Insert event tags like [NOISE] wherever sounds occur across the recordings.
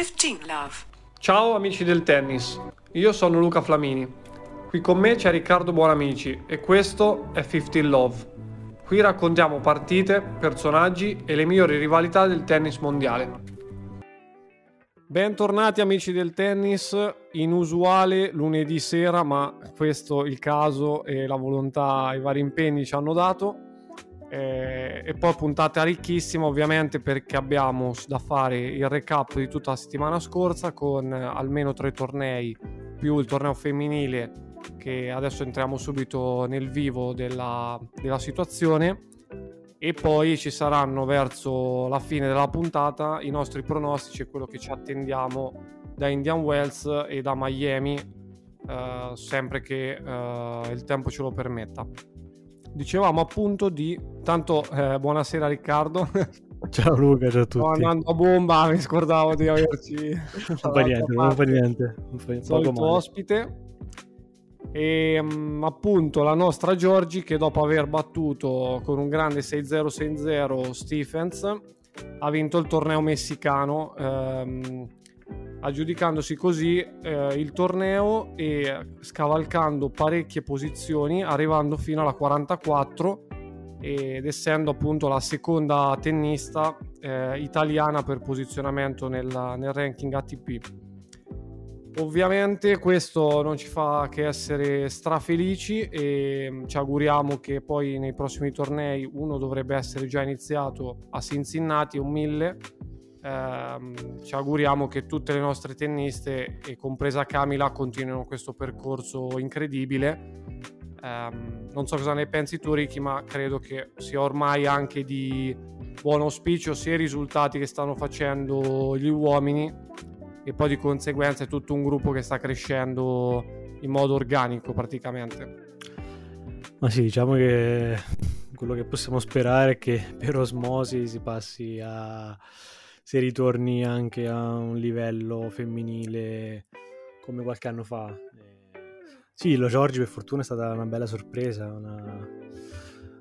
15 love. Ciao amici del tennis, io sono Luca Flamini. Qui con me c'è Riccardo Buonamici e questo è 15 Love. Qui raccontiamo partite, personaggi e le migliori rivalità del tennis mondiale. Bentornati amici del tennis, inusuale lunedì sera, ma questo il caso e la volontà, i vari impegni ci hanno dato. Eh, e poi puntata ricchissima ovviamente perché abbiamo da fare il recap di tutta la settimana scorsa con almeno tre tornei più il torneo femminile che adesso entriamo subito nel vivo della, della situazione. E poi ci saranno verso la fine della puntata i nostri pronostici e quello che ci attendiamo da Indian Wells e da Miami eh, sempre che eh, il tempo ce lo permetta dicevamo appunto di tanto eh, buonasera Riccardo. [LAUGHS] Ciao Luca ciao a tutti. Sto andando a bomba mi scordavo di averci [LAUGHS] non fa niente non fa niente non fa niente solito ospite. E um, appunto la nostra Giorgi che dopo aver battuto con un grande 6-0-6-0 Stephens ha vinto il torneo messicano. Ehm, aggiudicandosi così eh, il torneo e scavalcando parecchie posizioni arrivando fino alla 44 ed essendo appunto la seconda tennista eh, italiana per posizionamento nel, nel ranking ATP Ovviamente questo non ci fa che essere strafelici e mm, ci auguriamo che poi nei prossimi tornei uno dovrebbe essere già iniziato a Cincinnati, un 1000. Eh, ci auguriamo che tutte le nostre tenniste, e compresa Camila, continuino questo percorso incredibile. Eh, non so cosa ne pensi tu Ricky, ma credo che sia ormai anche di buon auspicio sia i risultati che stanno facendo gli uomini e poi di conseguenza è tutto un gruppo che sta crescendo in modo organico praticamente. Ma sì, diciamo che quello che possiamo sperare è che per osmosi si passi a si ritorni anche a un livello femminile come qualche anno fa. Sì, lo Giorgi per fortuna è stata una bella sorpresa, una,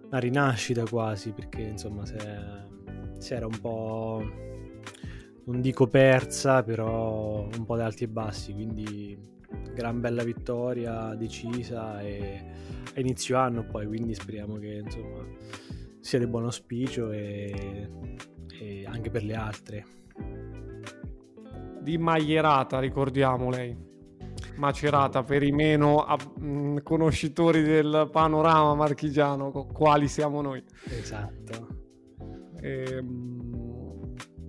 una rinascita quasi, perché insomma si, si era un po' non dico persa, però un po' di alti e bassi, quindi gran bella vittoria decisa e a inizio anno poi, quindi speriamo che insomma sia di buon auspicio e, e anche per le altre. Di Maglierata, ricordiamo lei. Macerata per i meno mm, conoscitori del panorama marchigiano, quali siamo noi. Esatto. Ehm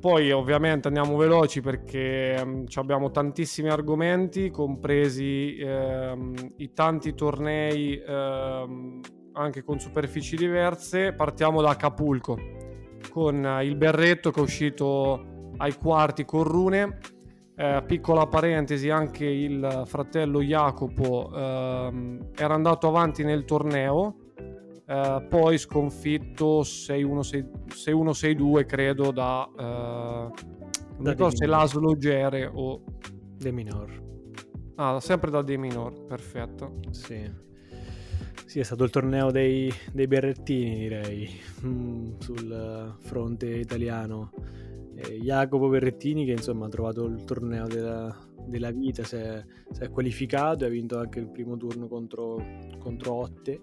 poi ovviamente andiamo veloci perché um, abbiamo tantissimi argomenti, compresi um, i tanti tornei um, anche con superfici diverse. Partiamo da Acapulco con il Berretto che è uscito ai quarti con Rune. Eh, piccola parentesi, anche il fratello Jacopo era andato avanti nel torneo Uh, poi sconfitto 6-1-6-2 credo da, uh, non so se Laszlo Gere o De Minor. Ah sempre da De Minor perfetto. Sì sì, è stato il torneo dei, dei berrettini, direi, mm, sul fronte italiano. Eh, Jacopo Berrettini, che insomma ha trovato il torneo della, della vita, si è, si è, qualificato e ha vinto anche il primo turno contro, contro Otte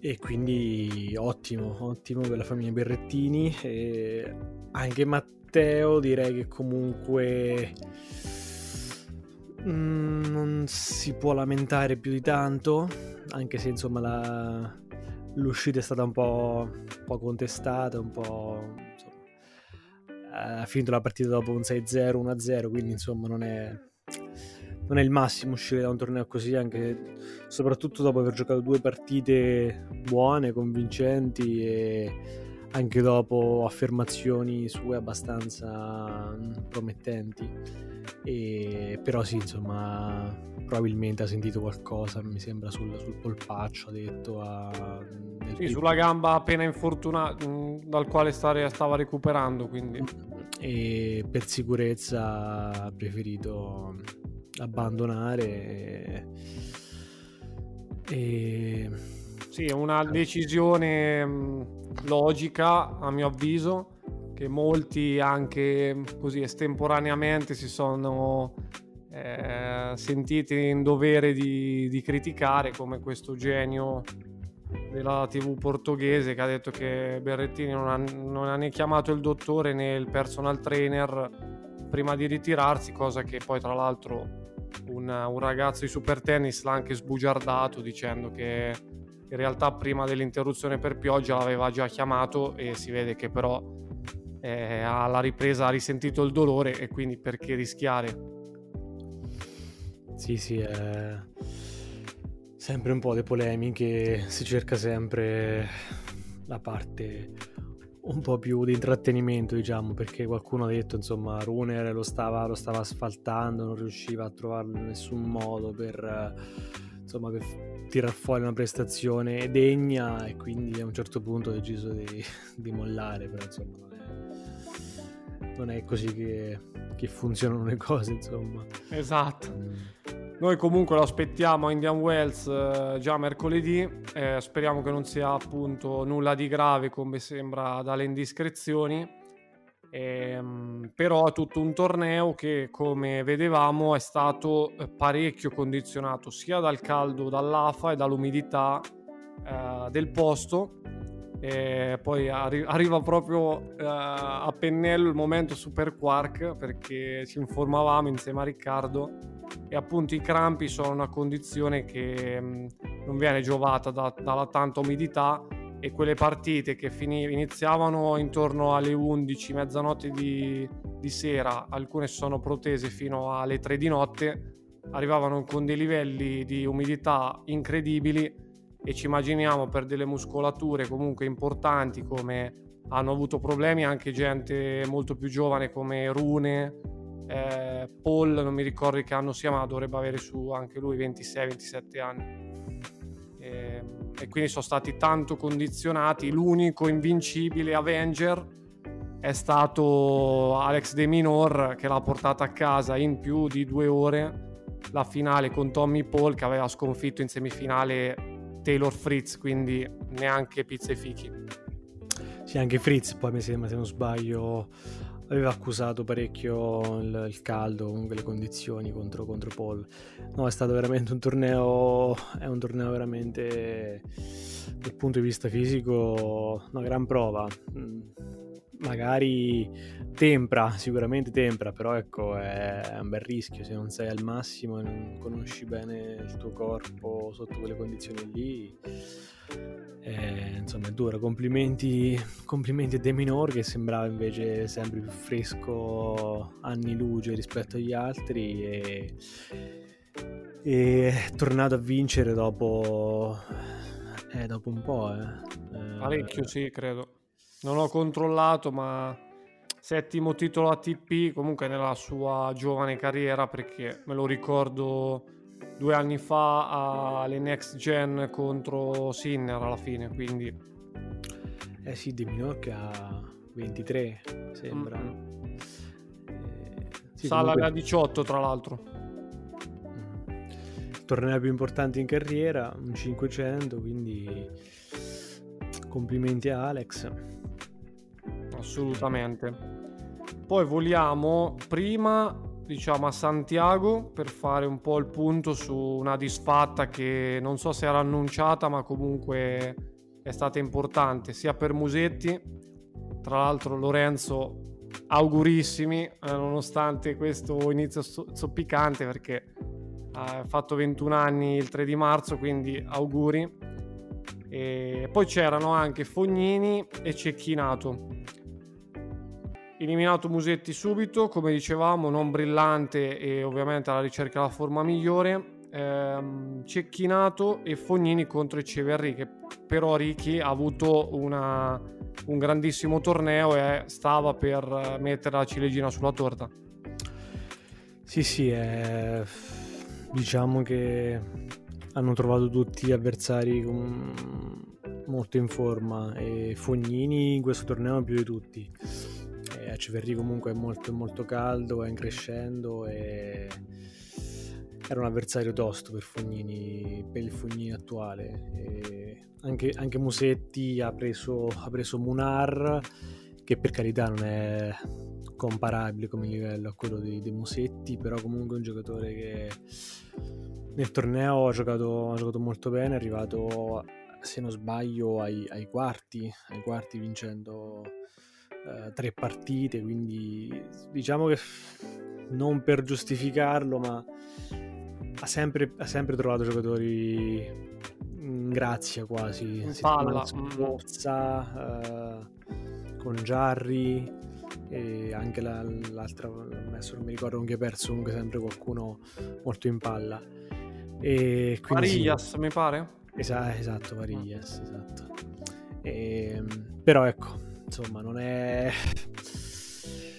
e quindi ottimo, ottimo per la famiglia Berrettini. E anche Matteo direi che comunque mm, non si può lamentare più di tanto, anche se insomma la, l'uscita è stata un po', un po', contestata, un po'... Insomma, ha finito la partita dopo un 6-0, 1-0, quindi insomma non è non è il massimo uscire da un torneo così, anche soprattutto dopo aver giocato due partite buone, convincenti e anche dopo affermazioni sue abbastanza mm, promettenti. E, però sì, insomma, probabilmente ha sentito qualcosa, mi sembra, sul, sul polpaccio, ha detto. A, sì, sulla gamba appena infortunata, mm, dal quale stare, stava recuperando, quindi. E per sicurezza ha preferito abbandonare. E... e... Sì, una decisione mm, logica, a mio avviso, che molti anche così estemporaneamente si sono eh, sentiti in dovere di, di, criticare come questo genio della tv portoghese che ha detto che Berrettini non ha, non ha né chiamato il dottore né il personal trainer prima di ritirarsi, cosa che poi tra l'altro un, un ragazzo di super tennis l'ha anche sbugiardato dicendo che in realtà prima dell'interruzione per pioggia l'aveva già chiamato e si vede che però eh, alla ripresa ha risentito il dolore e quindi perché rischiare? Sì, sì, è sempre un po' di polemiche, si cerca sempre la parte un po' più di intrattenimento, diciamo, perché qualcuno ha detto, insomma, Runer lo stava, lo stava asfaltando, non riusciva a trovare nessun modo per, insomma, per tirar fuori una prestazione degna e quindi a un certo punto ha deciso di, [LAUGHS] di mollare, però insomma non è, non è così che, che, funzionano le cose, insomma. Esatto. Mm. Noi comunque lo aspettiamo a Indian Wells eh, già mercoledì, eh, speriamo che non sia appunto nulla di grave come sembra dalle indiscrezioni Ehm, però tutto un torneo che, come vedevamo, è stato eh, parecchio condizionato sia dal caldo dall'afa e dall'umidità eh, del posto. E poi arri- arriva proprio eh, a pennello il momento Super Quark perché ci informavamo insieme a Riccardo e appunto i crampi sono una condizione che mh, mm, non viene giovata da- dalla tanta umidità e quelle partite che finiv- iniziavano intorno alle 11, mezzanotte di, di sera, alcune sono protese fino alle 3 di notte, arrivavano con dei livelli di umidità incredibili e ci immaginiamo per delle muscolature comunque importanti come hanno avuto problemi anche gente molto più giovane come Rune, eh, Paul, non mi ricordo che anno sia, ma dovrebbe avere su anche lui 26-27 anni. E quindi sono stati tanto condizionati. L'unico invincibile Avenger è stato Alex De Minor che l'ha portata a casa in più di due ore la finale con Tommy Paul che aveva sconfitto in semifinale Taylor Fritz, quindi neanche pizza e fichi. Sì, anche Fritz poi mi sembra, se non sbaglio, aveva accusato parecchio il, il caldo, comunque le condizioni contro, contro, Paul. No, è stato veramente un torneo, è un torneo veramente dal punto di vista fisico una gran prova. Mm, magari tempra, sicuramente tempra, però ecco è un bel rischio se non sei al massimo e non conosci bene il tuo corpo sotto quelle condizioni lì eh, insomma è dura, complimenti, complimenti a De Minor che sembrava invece sempre più fresco anni luce rispetto agli altri e, e è tornato a vincere dopo, eh, dopo un po'. Eh. eh. Parecchio sì, credo. Non ho controllato ma settimo titolo ATP comunque nella sua giovane carriera perché me lo ricordo due anni fa alle Next Gen contro Sinner alla fine, quindi... Eh sì, Di ha 23, sembra. Mm-hmm. Eh, sì, Sala comunque... a 18 tra l'altro. Il torneo più importante in carriera, un 500, quindi complimenti a Alex. Assolutamente. Poi voliamo prima diciamo a Santiago per fare un po' il punto su una disfatta che non so se era annunciata ma comunque è stata importante sia per Musetti tra l'altro Lorenzo augurissimi eh, nonostante questo inizio zoppicante perché ha fatto 21 anni il 3 di marzo quindi auguri e poi c'erano anche Fognini e Cecchinato Eliminato Musetti subito, come dicevamo, non brillante e ovviamente alla ricerca della forma migliore. Ehm, Cecchinato e Fognini contro Eceverri, che però Ricky ha avuto una, un grandissimo torneo e stava per mettere la ciliegina sulla torta. Sì, sì, eh, diciamo che hanno trovato tutti avversari molto in forma e Fognini in questo torneo più di tutti e Aciverri comunque è molto, molto caldo, è in crescendo e era un avversario tosto per Fognini, per il Fognini attuale. Anche, anche, Musetti ha preso, ha preso Munar che per carità non è comparabile come livello a quello dei, dei Musetti, però comunque un giocatore che nel torneo ha giocato, ha giocato molto bene, è arrivato, se non sbaglio, ai, ai quarti, ai quarti vincendo eh, tre partite, quindi diciamo che non per giustificarlo, ma ha sempre, ha sempre trovato giocatori in grazia quasi. Palla. Scorsa, uh, con Jarry e anche la, l'altra, adesso non mi ricordo con chi ha perso, comunque sempre qualcuno molto in palla. E Varillas sì. mi pare? Esa- esatto, Varillas, esatto. E, però ecco, insomma, non è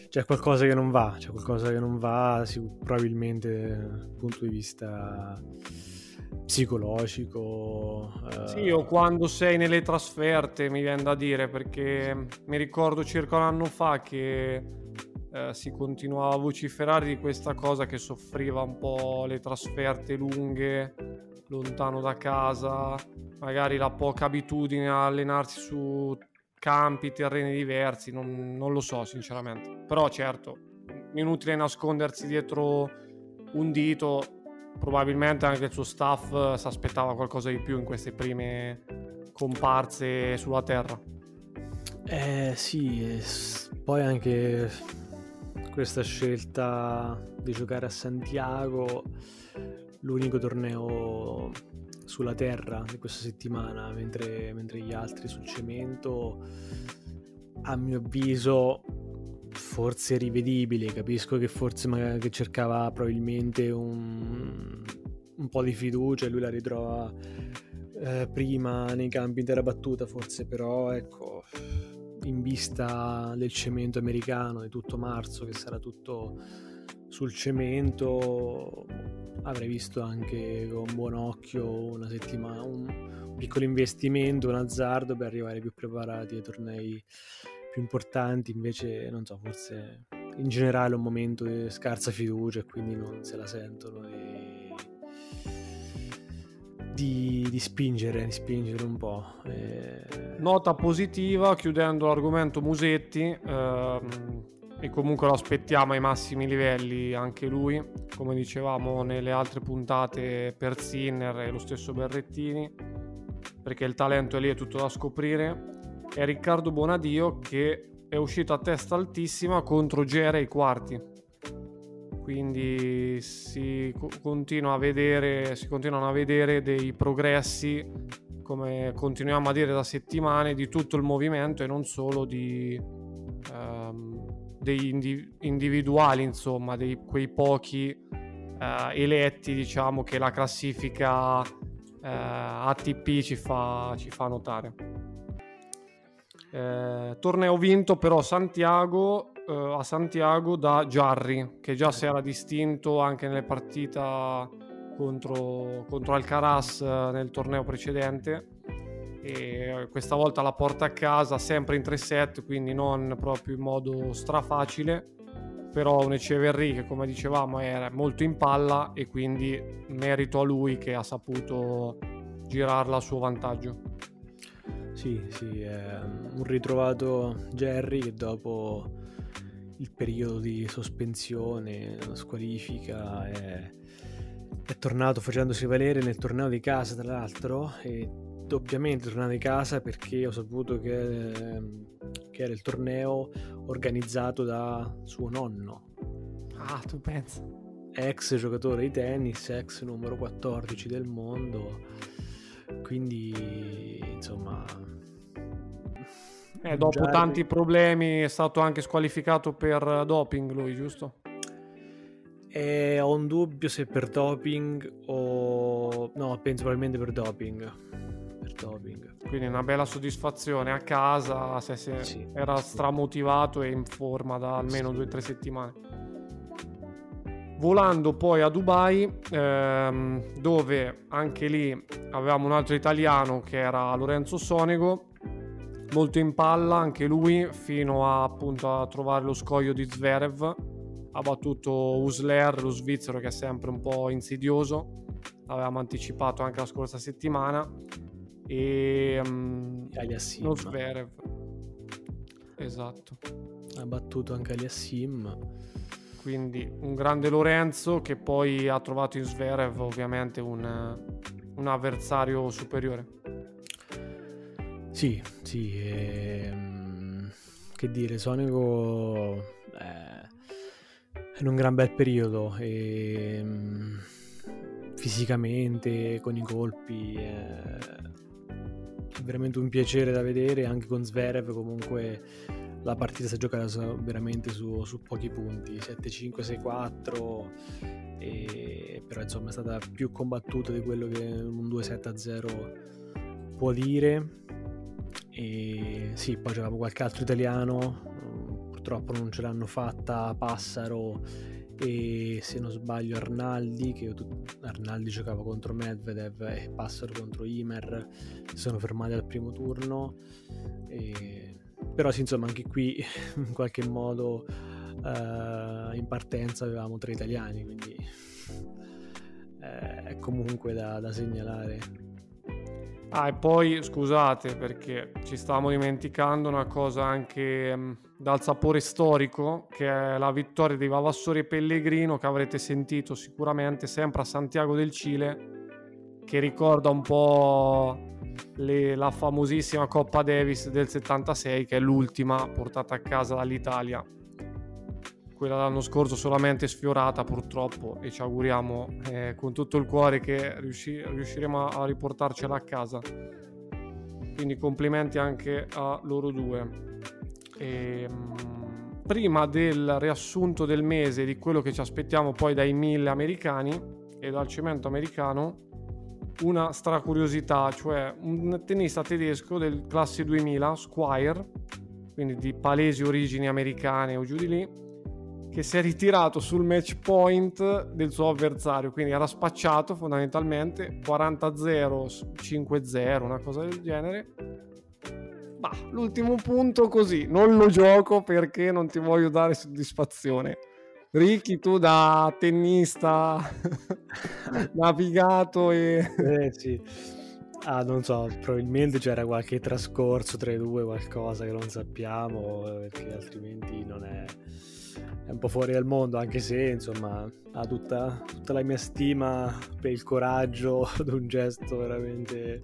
c'è qualcosa che non va, c'è qualcosa che non va, probabilmente dal punto di vista psicologico. Eh... Sì, o quando sei nelle trasferte, mi viene da dire, perché mi ricordo circa un anno fa che eh, si continuava a vociferare di questa cosa che soffriva un po' le trasferte lunghe, lontano da casa, magari la poca abitudine a allenarsi su campi, terreni diversi, non, non lo so sinceramente. Però certo, inutile nascondersi dietro un dito, probabilmente anche il suo staff si aspettava qualcosa di più in queste prime comparse sulla terra. Eh sì, poi anche questa scelta di giocare a Santiago, l'unico torneo sulla terra questa settimana, mentre, mentre gli altri sul cemento, a mio avviso, forse rivedibile. Capisco che forse che cercava probabilmente un, un po' di fiducia e lui la ritrova eh, prima nei campi in terra battuta, forse, però ecco, in vista del cemento americano di tutto marzo, che sarà tutto sul cemento avrei visto anche con buon occhio una settimana, un piccolo investimento, un azzardo per arrivare più preparati ai tornei più importanti, invece non so, forse in generale è un momento di scarsa fiducia e quindi non se la sentono e... di, di, spingere, di spingere un po'. E... Nota positiva, chiudendo l'argomento Musetti, ehm e comunque lo aspettiamo ai massimi livelli anche lui, come dicevamo nelle altre puntate per Sinner e lo stesso Berrettini, perché il talento è lì, è tutto da scoprire, e Riccardo Bonadio che è uscito a testa altissima contro Gere ai quarti. Quindi si, continua vedere, si continuano a vedere dei progressi, come continuiamo a dire da settimane, di tutto il movimento e non solo di, degli indiv- individuali, insomma, dei quei pochi eh, eletti, diciamo, che la classifica eh, ATP ci fa, ci fa notare. Eh, torneo vinto però Santiago, eh, a Santiago da Jarry, che già si era distinto anche nelle partite contro, contro Alcaraz eh, nel torneo precedente e questa volta la porta a casa sempre in 3 set quindi non proprio in modo strafacile però un Eceverri che come dicevamo era molto in palla e quindi merito a lui che ha saputo girarla a suo vantaggio. Sì sì un ritrovato Jerry che dopo il periodo di sospensione squalifica è, è tornato facendosi valere nel torneo di casa tra l'altro e doppiamente tornato a casa perché ho saputo che, che, era il torneo organizzato da suo nonno. Ah, tu pensi? Ex giocatore di tennis, ex numero 14 del mondo. Quindi, insomma... Eh, dopo tanti problemi è stato anche squalificato per doping lui, giusto? E ho un dubbio se per doping o... No, penso probabilmente per doping doping. Quindi una bella soddisfazione a casa, se, se sì, era sì. stramotivato e in forma da almeno due o tre settimane. Volando poi a Dubai, ehm, dove anche lì avevamo un altro italiano che era Lorenzo Sonego, molto in palla anche lui, fino a, appunto a trovare lo scoglio di Zverev. Ha battuto Usler, lo svizzero che è sempre un po' insidioso, l'avevamo anticipato anche la scorsa settimana e um, Aliassim. Zverev Esatto. Ha battuto anche Aliassim. Quindi un grande Lorenzo che poi ha trovato in Zverev ovviamente un, un avversario superiore. Sì, sì. Ehm, che dire, Sonico è in un gran bel periodo. E, ehm, fisicamente, con i colpi. È veramente un piacere da vedere anche con Zverev comunque la partita si è giocata veramente su, su pochi punti 7-5, 6-4 e, però insomma è stata più combattuta di quello che un 2-7-0 può dire. E sì poi c'avevamo qualche altro italiano purtroppo non ce l'hanno fatta Passaro e se non sbaglio Arnaldi che Arnaldi giocava contro Medvedev e Passaro contro Imer si sono fermati al primo turno. E... però sì insomma anche qui [LAUGHS] in qualche modo uh, in partenza avevamo tre italiani quindi uh, è comunque da, da segnalare. Ah, e poi scusate perché ci stavamo dimenticando una cosa anche mh, dal sapore storico, che è la vittoria di Vavassori e Pellegrino, che avrete sentito sicuramente sempre a Santiago del Cile, che ricorda un po' le, la famosissima Coppa Davis del 76, che è l'ultima portata a casa dall'Italia quella dell'anno scorso solamente sfiorata purtroppo e ci auguriamo eh, con tutto il cuore che riusci- riusciremo a riportarcela a casa. Quindi complimenti anche a loro due. E, ehm, prima del riassunto del mese di quello che ci aspettiamo poi dai mille americani e dal cemento americano, una stracuriosità, cioè un tennista tedesco del classe 2000, Squire, quindi di palesi origini americane o giù di lì, che si è ritirato sul match point del suo avversario, quindi era spacciato fondamentalmente 40-0, 5-0, una cosa del genere. Ma l'ultimo punto così, non lo gioco perché non ti voglio dare soddisfazione. Ricky, tu da tennista [LAUGHS] navigato e... Eh sì. Ah, non so, probabilmente c'era qualche trascorso tra i due, qualcosa che non sappiamo, perché altrimenti non è è un po' fuori dal mondo, anche se insomma ha tutta, tutta la mia stima per il coraggio [LAUGHS] di un gesto veramente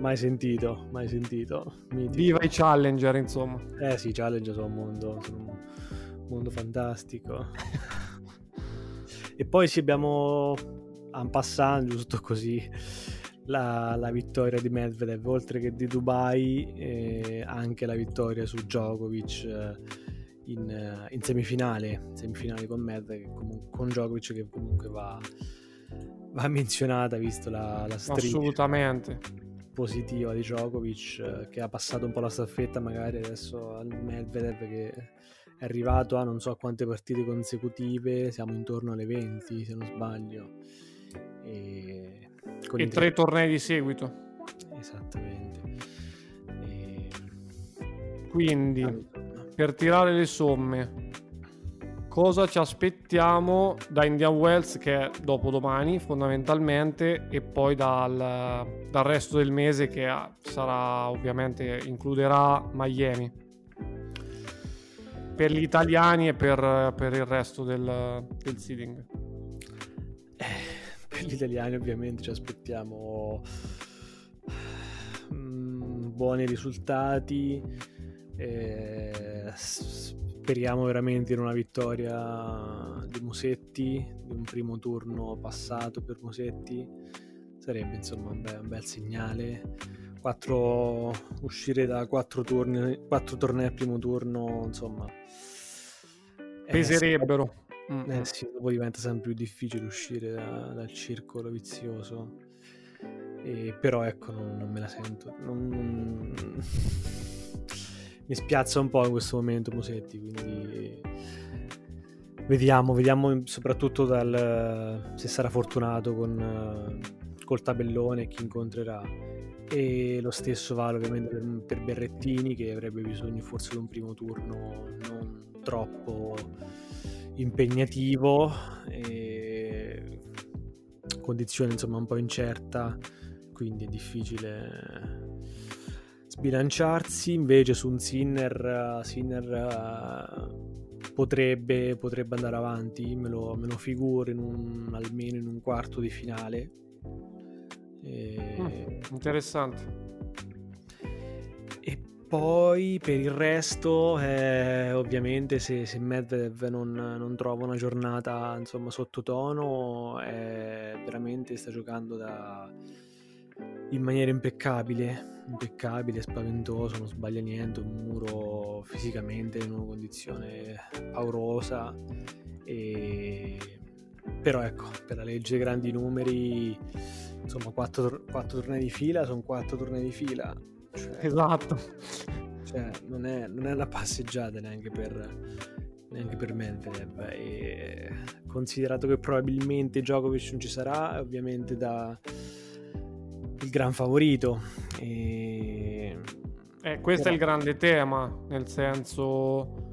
mai sentito, mai sentito. Mitico. Viva i Challenger, insomma. Eh sì, i Challenger sono un mondo, sono un mondo fantastico. e poi sì, abbiamo en passant, giusto così, la, la, vittoria di Medvedev, oltre che di Dubai, eh, anche la vittoria su Djokovic. Eh, in, eh, in semifinale, semifinale con Medvedev, con Djokovic che comunque va, va menzionata visto la, la Assolutamente. Positiva di Djokovic eh, che ha passato un po' la staffetta magari adesso al Medvedev che è arrivato a non so quante partite consecutive, siamo intorno alle 20 se non sbaglio. E, e tre, tornei di seguito. Esattamente. E... Quindi... Per tirare le somme, cosa ci aspettiamo da Indian Wells che è dopodomani fondamentalmente e poi dal, dal resto del mese che sarà ovviamente includerà Miami? Per gli italiani e per, per il resto del, del seeding. Eh, per gli italiani ovviamente ci aspettiamo mm, buoni risultati eh, speriamo veramente in una vittoria di Musetti, di un primo turno passato per Musetti. Sarebbe insomma un bel, un bel segnale. Quattro, uscire da quattro, turni, quattro tornei al primo turno, insomma, peserebbero. Eh, eh sì, dopo diventa sempre più difficile uscire da, dal circolo vizioso. E, però ecco, non, non, me la sento. Non, non mi spiazza un po' in questo momento Musetti, quindi vediamo, vediamo soprattutto dal, se sarà fortunato con, col tabellone chi incontrerà. E lo stesso vale ovviamente per, per Berrettini che avrebbe bisogno forse di un primo turno non troppo impegnativo e condizione insomma un po' incerta quindi è difficile sbilanciarsi, invece su un Sinner, Sinner uh, potrebbe, potrebbe, andare avanti, me lo, me lo figuro in un, almeno in un quarto di finale. E... Mm, interessante. E poi per il resto, eh, ovviamente, se, se Medvedev non, non, trova una giornata insomma sottotono, eh, veramente sta giocando da, in maniera impeccabile, impeccabile, spaventoso, non sbaglia niente, un muro fisicamente in una condizione paurosa. E... Però ecco, per la legge dei grandi numeri, insomma, quattro, quattro tornei di fila sono quattro tornei di fila. Cioè, esatto. Cioè, non è, non è una passeggiata neanche per, neanche per Medvedev. E considerato che probabilmente Djokovic non ci sarà, ovviamente da il gran favorito. E... Eh, questo Però... è il grande tema, nel senso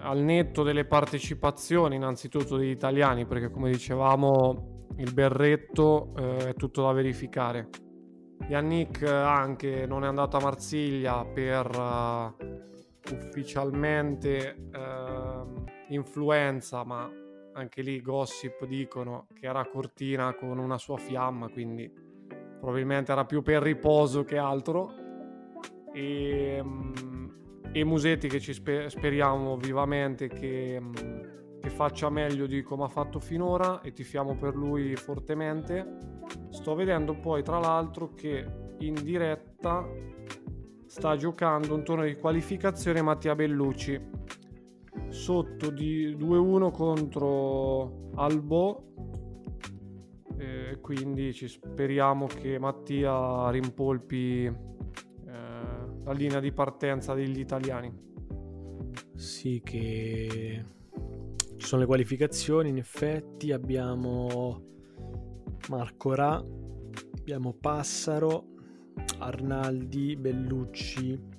al netto delle partecipazioni innanzitutto degli italiani, perché come dicevamo il berretto eh, è tutto da verificare. Yannick anche non è andato a Marsiglia per uh, ufficialmente uh, influenza, ma anche lì gossip dicono che era cortina con una sua fiamma, quindi probabilmente era più per riposo che altro. E, um, e Musetti che ci sper- speriamo vivamente che, um, che, faccia meglio di come ha fatto finora e tifiamo per lui fortemente. Sto vedendo poi tra l'altro che in diretta sta giocando un turno di qualificazione Mattia Bellucci sotto di 2-1 contro Albo eh, quindi ci speriamo che Mattia rimpolpi eh, la linea di partenza degli italiani. Sì, che ci sono le qualificazioni, in effetti abbiamo Marco Ra, abbiamo Passaro, Arnaldi, Bellucci.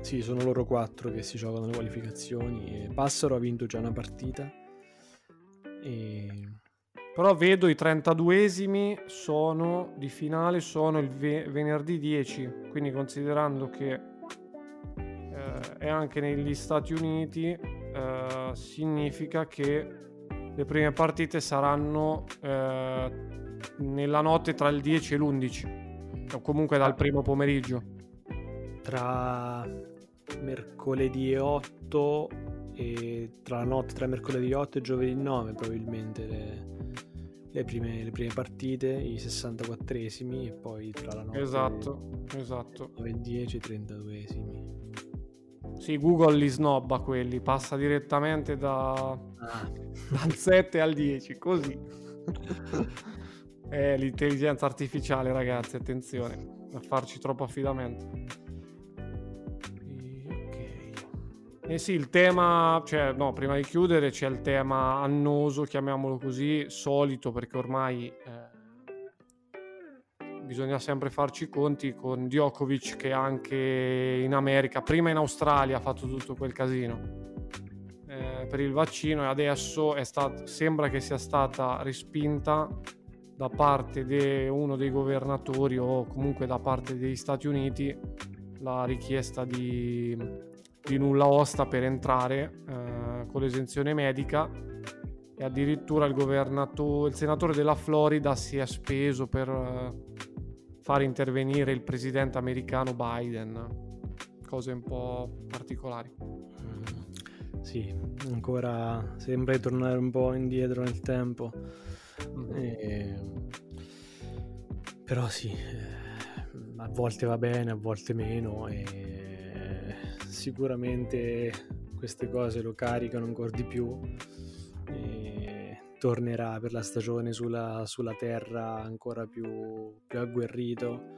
Sì, sono loro quattro che si giocano le qualificazioni. Passaro ha vinto già una partita. E però vedo i 32esimi sono di finale sono il ve- venerdì 10, quindi considerando che eh, è anche negli Stati Uniti, eh, significa che le prime partite saranno eh, nella notte tra il 10 e l'11, o comunque dal primo pomeriggio. Tra mercoledì 8 e tra la notte tra mercoledì 8 e giovedì 9 probabilmente le le prime, le prime partite, i 64esimi e poi tra la notte esatto, esatto. 9 e 10 32esimi. Sì, Google li snobba quelli, passa direttamente da... ah. [LAUGHS] dal 7 al 10, così. È [LAUGHS] l'intelligenza artificiale, ragazzi, attenzione, a farci troppo affidamento. Eh sì, il tema, cioè no, prima di chiudere c'è il tema annoso, chiamiamolo così, solito, perché ormai eh, bisogna sempre farci i conti con Djokovic che anche in America, prima in Australia ha fatto tutto quel casino eh, per il vaccino e adesso stat- sembra che sia stata respinta da parte di uno dei governatori o comunque da parte degli Stati Uniti la richiesta di di nulla osta per entrare eh, con l'esenzione medica e addirittura il governatore, il senatore della Florida si è speso per eh, far intervenire il presidente americano Biden, cose un po' particolari. Sì, ancora sembra di tornare un po' indietro nel tempo. Mm-hmm. E... Però sì, eh, a volte va bene, a volte meno e sicuramente queste cose lo caricano ancora di più tornerà per la stagione sulla, sulla terra ancora più, più agguerrito.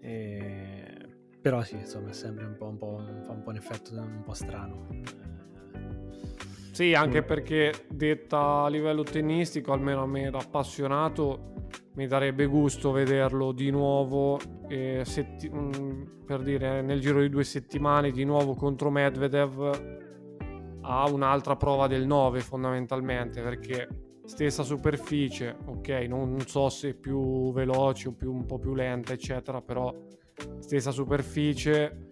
E... però sì insomma è un po', un po', fa un po' un effetto un po' strano sì anche perché detta a livello tennistico almeno a me da appassionato mi darebbe gusto vederlo di nuovo eh, setti- mh, per dire nel giro di due settimane di nuovo contro Medvedev a un'altra prova del 9 fondamentalmente perché stessa superficie ok non so se più veloce o più, un po' più lenta eccetera però stessa superficie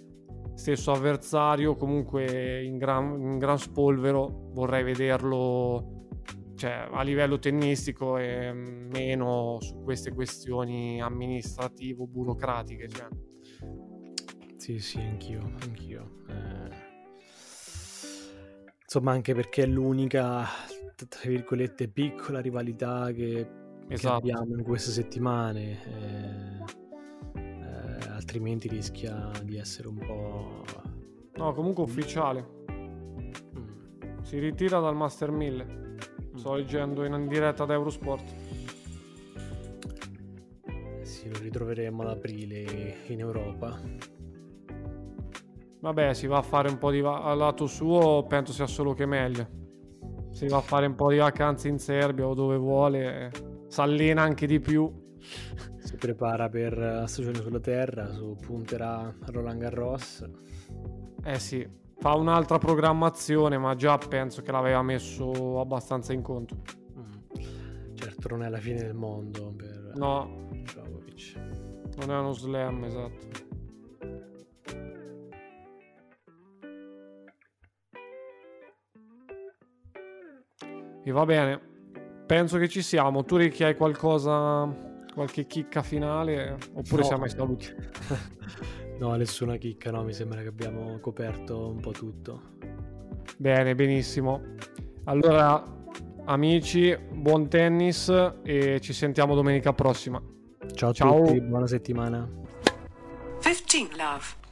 stesso avversario, comunque in gran, in gran spolvero, vorrei vederlo cioè, a livello tennistico e meno su queste questioni amministrativo-burocratiche. Cioè. Sì, sì, anch'io, anch'io. Eh... Insomma, anche perché è l'unica, tra virgolette, piccola rivalità che, esatto. che abbiamo in queste settimane. Eh altrimenti rischia di essere un po'... No, comunque ufficiale. Mm. Si ritira dal Master 1000. Mm. Sto leggendo in diretta da Eurosport. Eh sì, lo ritroveremo ad aprile in Europa. Vabbè, si va a fare un po' di... Va- al lato suo penso sia solo che meglio. Si va a fare un po' di vacanze in Serbia o dove vuole. Si allena anche di più [LAUGHS] si prepara per la stagione sulla terra, su, punterà a Roland Garros. Eh sì, fa un'altra programmazione, ma già penso che l'aveva messo abbastanza in conto. Mm. Certo, non è la fine del mondo per no. Djokovic. Non è uno slam, esatto. E va bene, penso che ci siamo. Tu Ricky hai qualcosa Qualche chicca finale oppure no. siamo ai saluti? [LAUGHS] no, nessuna chicca, no, mi sembra che abbiamo coperto un po' tutto. Bene, benissimo. Allora, amici, buon tennis e ci sentiamo domenica prossima. Ciao a Ciao. tutti, buona settimana. 15 Love